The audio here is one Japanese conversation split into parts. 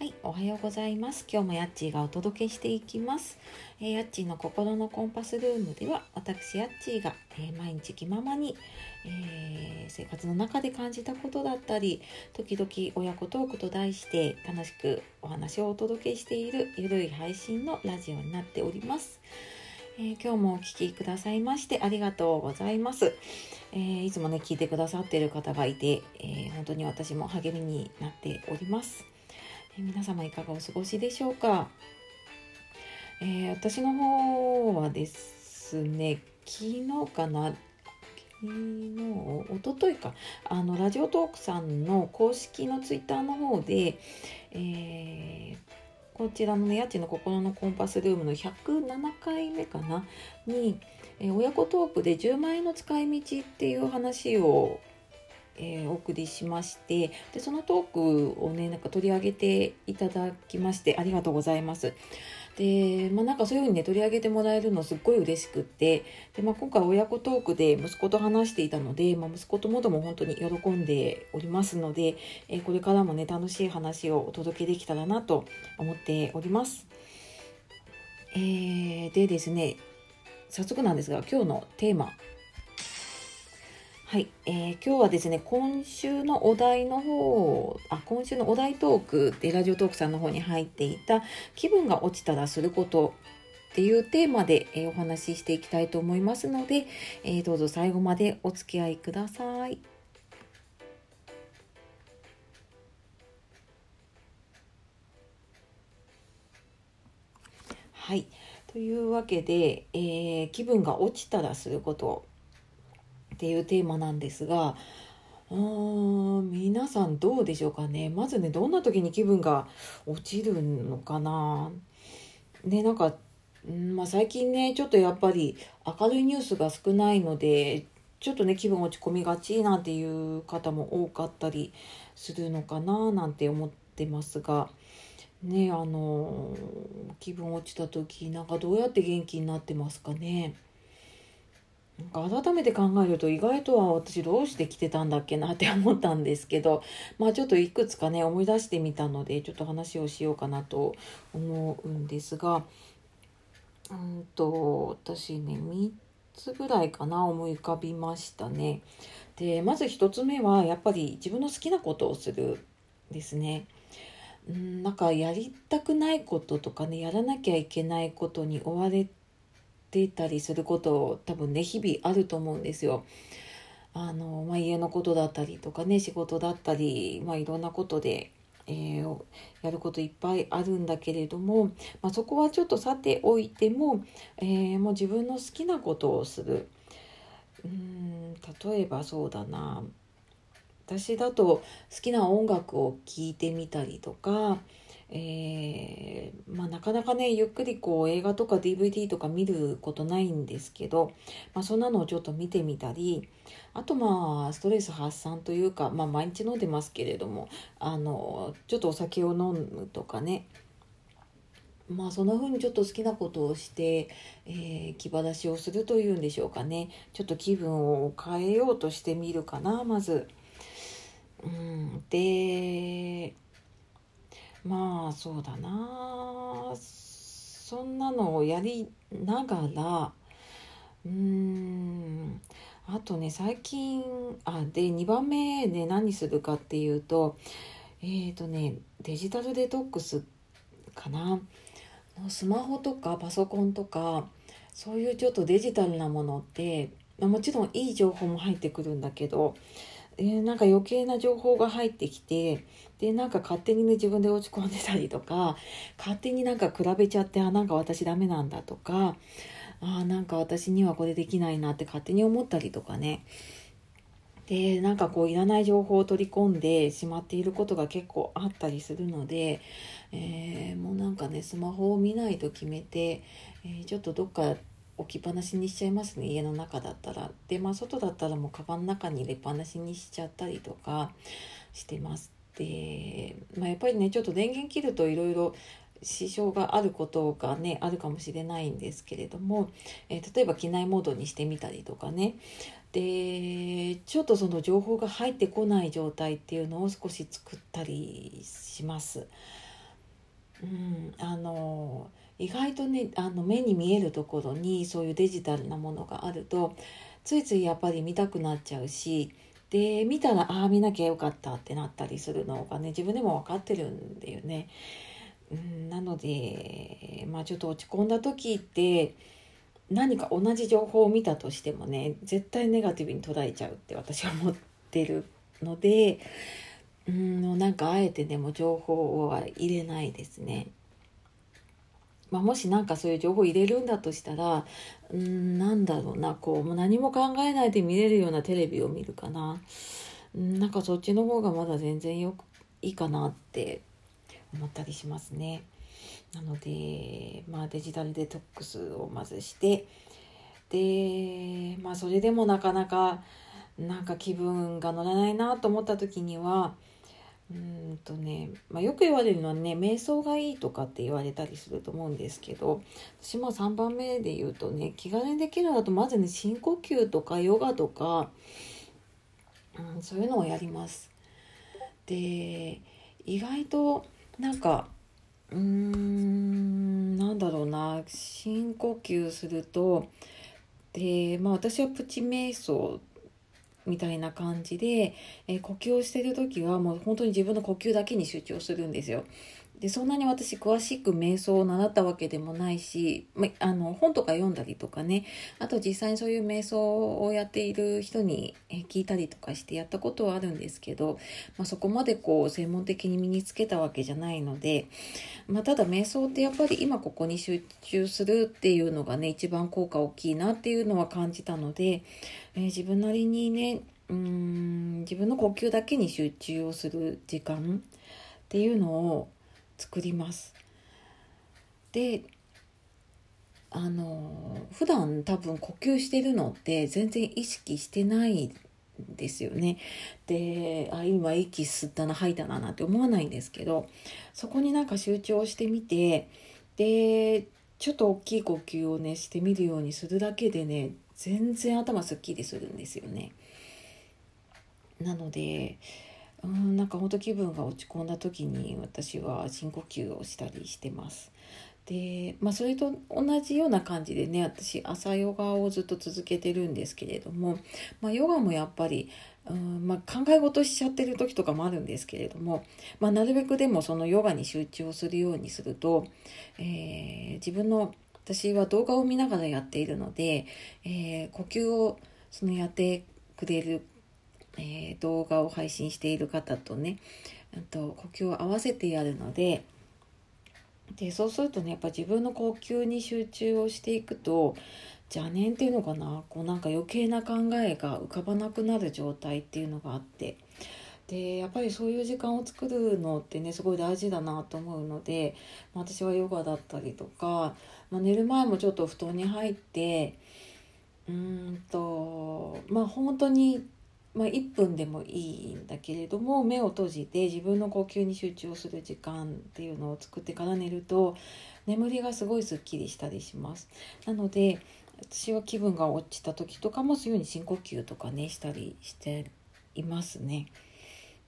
はい、おはようございます。今日もやっちーがお届けしていきます。えー、やっちーの心のコンパスルームでは、私やっちーが、えー、毎日気ままに、えー、生活の中で感じたことだったり、時々親子トークと題して楽しくお話をお届けしているゆるい配信のラジオになっております。え今日もお聴きくださいましてありがとうございます。え、いつもね、聞いてくださっている方がいて、え、本当に私も励みになっております。え、皆様いかがお過ごしでしょうか、え私の方はですね、昨日かな、昨日、おとといか、あの、ラジオトークさんの公式のツイッターの方で、えーこちらのね、家賃の心のコンパスルームの107回目かな？に、えー、親子トークで10万円の使い道っていう話を、えー、お送りしましてでそのトークをねなんか取り上げていただきましてありがとうございます。で、まあ、なんかそういうふうにね取り上げてもらえるのすっごい嬉しくってで、まあ、今回親子トークで息子と話していたので、まあ、息子ともども本当に喜んでおりますので、えー、これからもね楽しい話をお届けできたらなと思っております。えー、でですね早速なんですが今日のテーマはい、えー、今日はですね、今週のお題の方、あ、今週のお題トークでラジオトークさんの方に入っていた気分が落ちたらすることっていうテーマで、えー、お話ししていきたいと思いますので、えー、どうぞ最後までお付き合いください。はい。というわけで、えー、気分が落ちたらすることっていうテーマなんですがうーん皆さんどうでしょうかね。まずねどんな時に気分が落ちるのかな。ねなんか、んまあ、最近ねちょっとやっぱり明るいニュースが少ないのでちょっとね気分落ち込みがちなんていう方も多かったりするのかななんて思ってますが。ねあの気分落ちた時なんかどうやって元気になってますかね。なんか改めて考えると意外とは私どうして来てたんだっけなって思ったんですけどまあちょっといくつかね思い出してみたのでちょっと話をしようかなと思うんですがうんと私ね3つぐらいかな思い浮かびましたね。でまず1つ目はやっぱり自分の好きなことをするですね。なんかやりたくないこととかねやらなきゃいけないことに追われてたりすること多分ね日々あると思うんですよ。あのまあ、家のことだったりとかね仕事だったり、まあ、いろんなことで、えー、やることいっぱいあるんだけれども、まあ、そこはちょっとさておいても,、えー、もう自分の好きなことをするうん例えばそうだな私だと好きな音楽を聴いてみたりとかえー、まあ、なかなかねゆっくりこう映画とか DVD とか見ることないんですけど、まあ、そんなのをちょっと見てみたりあとまあストレス発散というか、まあ、毎日飲んでますけれどもあのちょっとお酒を飲むとかねまあそんな風にちょっと好きなことをして、えー、気晴らしをするというんでしょうかねちょっと気分を変えようとしてみるかなまず。うん、でまあそうだな。そんなのをやりながらうん。あとね最近あで2番目で何するかっていうとえっ、ー、とねデジタルデトックスかな。スマホとかパソコンとかそういうちょっとデジタルなものってもちろんいい情報も入ってくるんだけどえ、なんか余計な情報が入ってきてでなんか勝手にね自分で落ち込んでたりとか勝手になんか比べちゃってあなんか私ダメなんだとかあなんか私にはこれできないなって勝手に思ったりとかね。でなんかこういらない情報を取り込んでしまっていることが結構あったりするので、えー、もうなんかねスマホを見ないと決めて、えー、ちょっとどっか置きっぱなしにしちゃいますね。家の中だったら。でまあ外だったらもうカバンの中に入れっぱなしにしちゃったりとかしてます。で、まあ、やっぱりねちょっと電源切るといろいろ支障があることがねあるかもしれないんですけれども、えー、例えば機内モードにしてみたりとかね。でちょっとその情報が入ってこない状態っていうのを少し作ったりします。うん、あの意外とねあの目に見えるところにそういうデジタルなものがあるとついついやっぱり見たくなっちゃうしで見たらああ見なきゃよかったってなったりするのがね自分でも分かってるんだよね。うん、なのでまあちょっと落ち込んだ時って何か同じ情報を見たとしてもね絶対ネガティブに捉えちゃうって私は思ってるのでうんなんかあえてでも情報は入れないですね。まあ、もし何かそういう情報を入れるんだとしたらうんなんだろうなこうもう何も考えないで見れるようなテレビを見るかなうんなんかそっちの方がまだ全然よくいいかなって思ったりしますね。なので、まあ、デジタルデトックスをまずしてで、まあ、それでもなかなかなんか気分が乗らないなと思った時にはうんとね、まあ、よく言われるのはね瞑想がいいとかって言われたりすると思うんですけど私も3番目で言うとね気軽にできるのだとまずね深呼吸とかヨガとか、うん、そういうのをやります。で意外となんかうーんなんだろうな深呼吸するとでまあ私はプチ瞑想みたいな感じで、えー、呼吸をしてる時はもう本当に自分の呼吸だけに集中するんですよ。でそんなに私詳しく瞑想を習ったわけでもないし、ま、あの本とか読んだりとかね。あと実際にそういう瞑想をやっている人に聞いたりとかしてやったことはあるんですけど、まあ、そこまでこう専門的に身につけたわけじゃないので、まあ、ただ瞑想ってやっぱり今ここに集中するっていうのがね一番効果大きいなっていうのは感じたので、えー、自分なりにねうーん自分の呼吸だけに集中をする時間っていうのを作ります。であの普段多分呼吸してるのって全然意識してないんですよね。であ今息吸ったな吐いたななんて思わないんですけどそこになんか集中してみてでちょっと大きい呼吸をねしてみるようにするだけでね全然頭すっきりするんですよね。なのでうんなんかほんと気分が落ち込んだ時に私は深呼吸をしたりしてます。でまあそれと同じような感じでね私朝ヨガをずっと続けてるんですけれども、まあ、ヨガもやっぱりうんまあ、考え事しちゃってる時とかもあるんですけれども、まあ、なるべくでもそのヨガに集中をするようにすると、えー、自分の私は動画を見ながらやっているので、えー、呼吸をそのやってくれるえー、動画を配信している方とねと呼吸を合わせてやるのででそうするとねやっぱ自分の呼吸に集中をしていくと邪念っていうのかなこうなんか余計な考えが浮かばなくなる状態っていうのがあってでやっぱりそういう時間を作るのってねすごい大事だなと思うので、まあ、私はヨガだったりとか、まあ、寝る前もちょっと布団に入ってうんとまあ本当にまあ、1分でもいいんだけれども目を閉じて自分の呼吸に集中する時間っていうのを作ってから寝ると眠りがすごいすっきりしたりします。なので私は気分が落ちた時とかもそういうに深呼吸とかねしたりしていますね。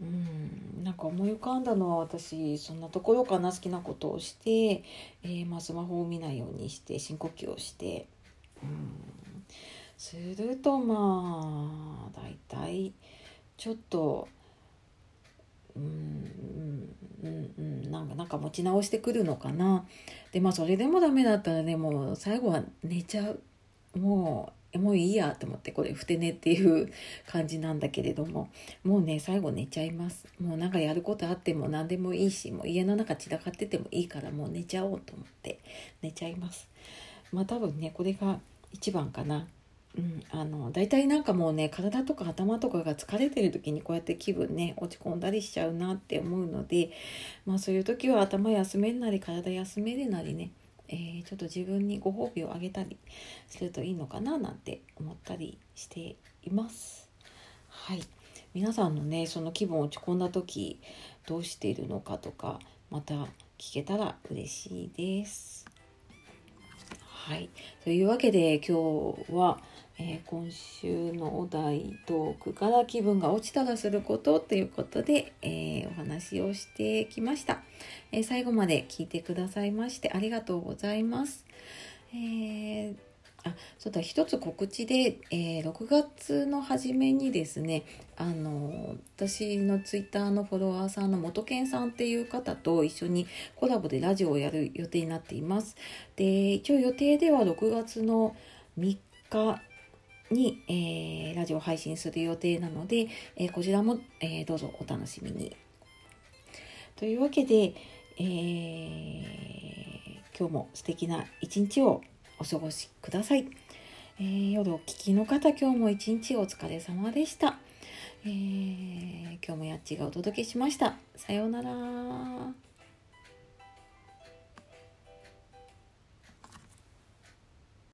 うんなんか思い浮かんだのは私そんなところかな好きなことをして、えー、まあ、スマホを見ないようにして深呼吸をしてうんするとまあ大体ちょっとうんうんうんなんかなんか持ち直してくるのかな。でまあそれでもダメだったらねもう最後は寝ちゃうもうもういいやと思ってこれふて寝っていう感じなんだけれどももうね最後寝ちゃいます。もうなんかやることあっても何でもいいしもう家の中散らかっててもいいからもう寝ちゃおうと思って寝ちゃいます。まあ多分ねこれが一番かな。うん、あの大体なんかもうね体とか頭とかが疲れてる時にこうやって気分ね落ち込んだりしちゃうなって思うのでまあそういう時は頭休めるなり体休めるなりね、えー、ちょっと自分にご褒美をあげたりするといいのかななんて思ったりしています。はい皆さんのねその気分落ち込んだ時どうしているのかとかまた聞けたら嬉しいです。はい。というわけで今日は、えー、今週のお題トークから気分が落ちたらすることということで、えー、お話をしてきました、えー、最後まで聞いてくださいましてありがとうございます。えーあそうだ一つ告知で、えー、6月の初めにですねあの私のツイッターのフォロワーさんの元健さんっていう方と一緒にコラボでラジオをやる予定になっていますで一応予定では6月の3日に、えー、ラジオ配信する予定なので、えー、こちらも、えどうぞお楽しみにというわけで、え今日も素敵な一日をお過ごしください。えー、夜お聞きの方、今日も一日お疲れ様でした。えー、今日もやっちがお届けしました。さようなら。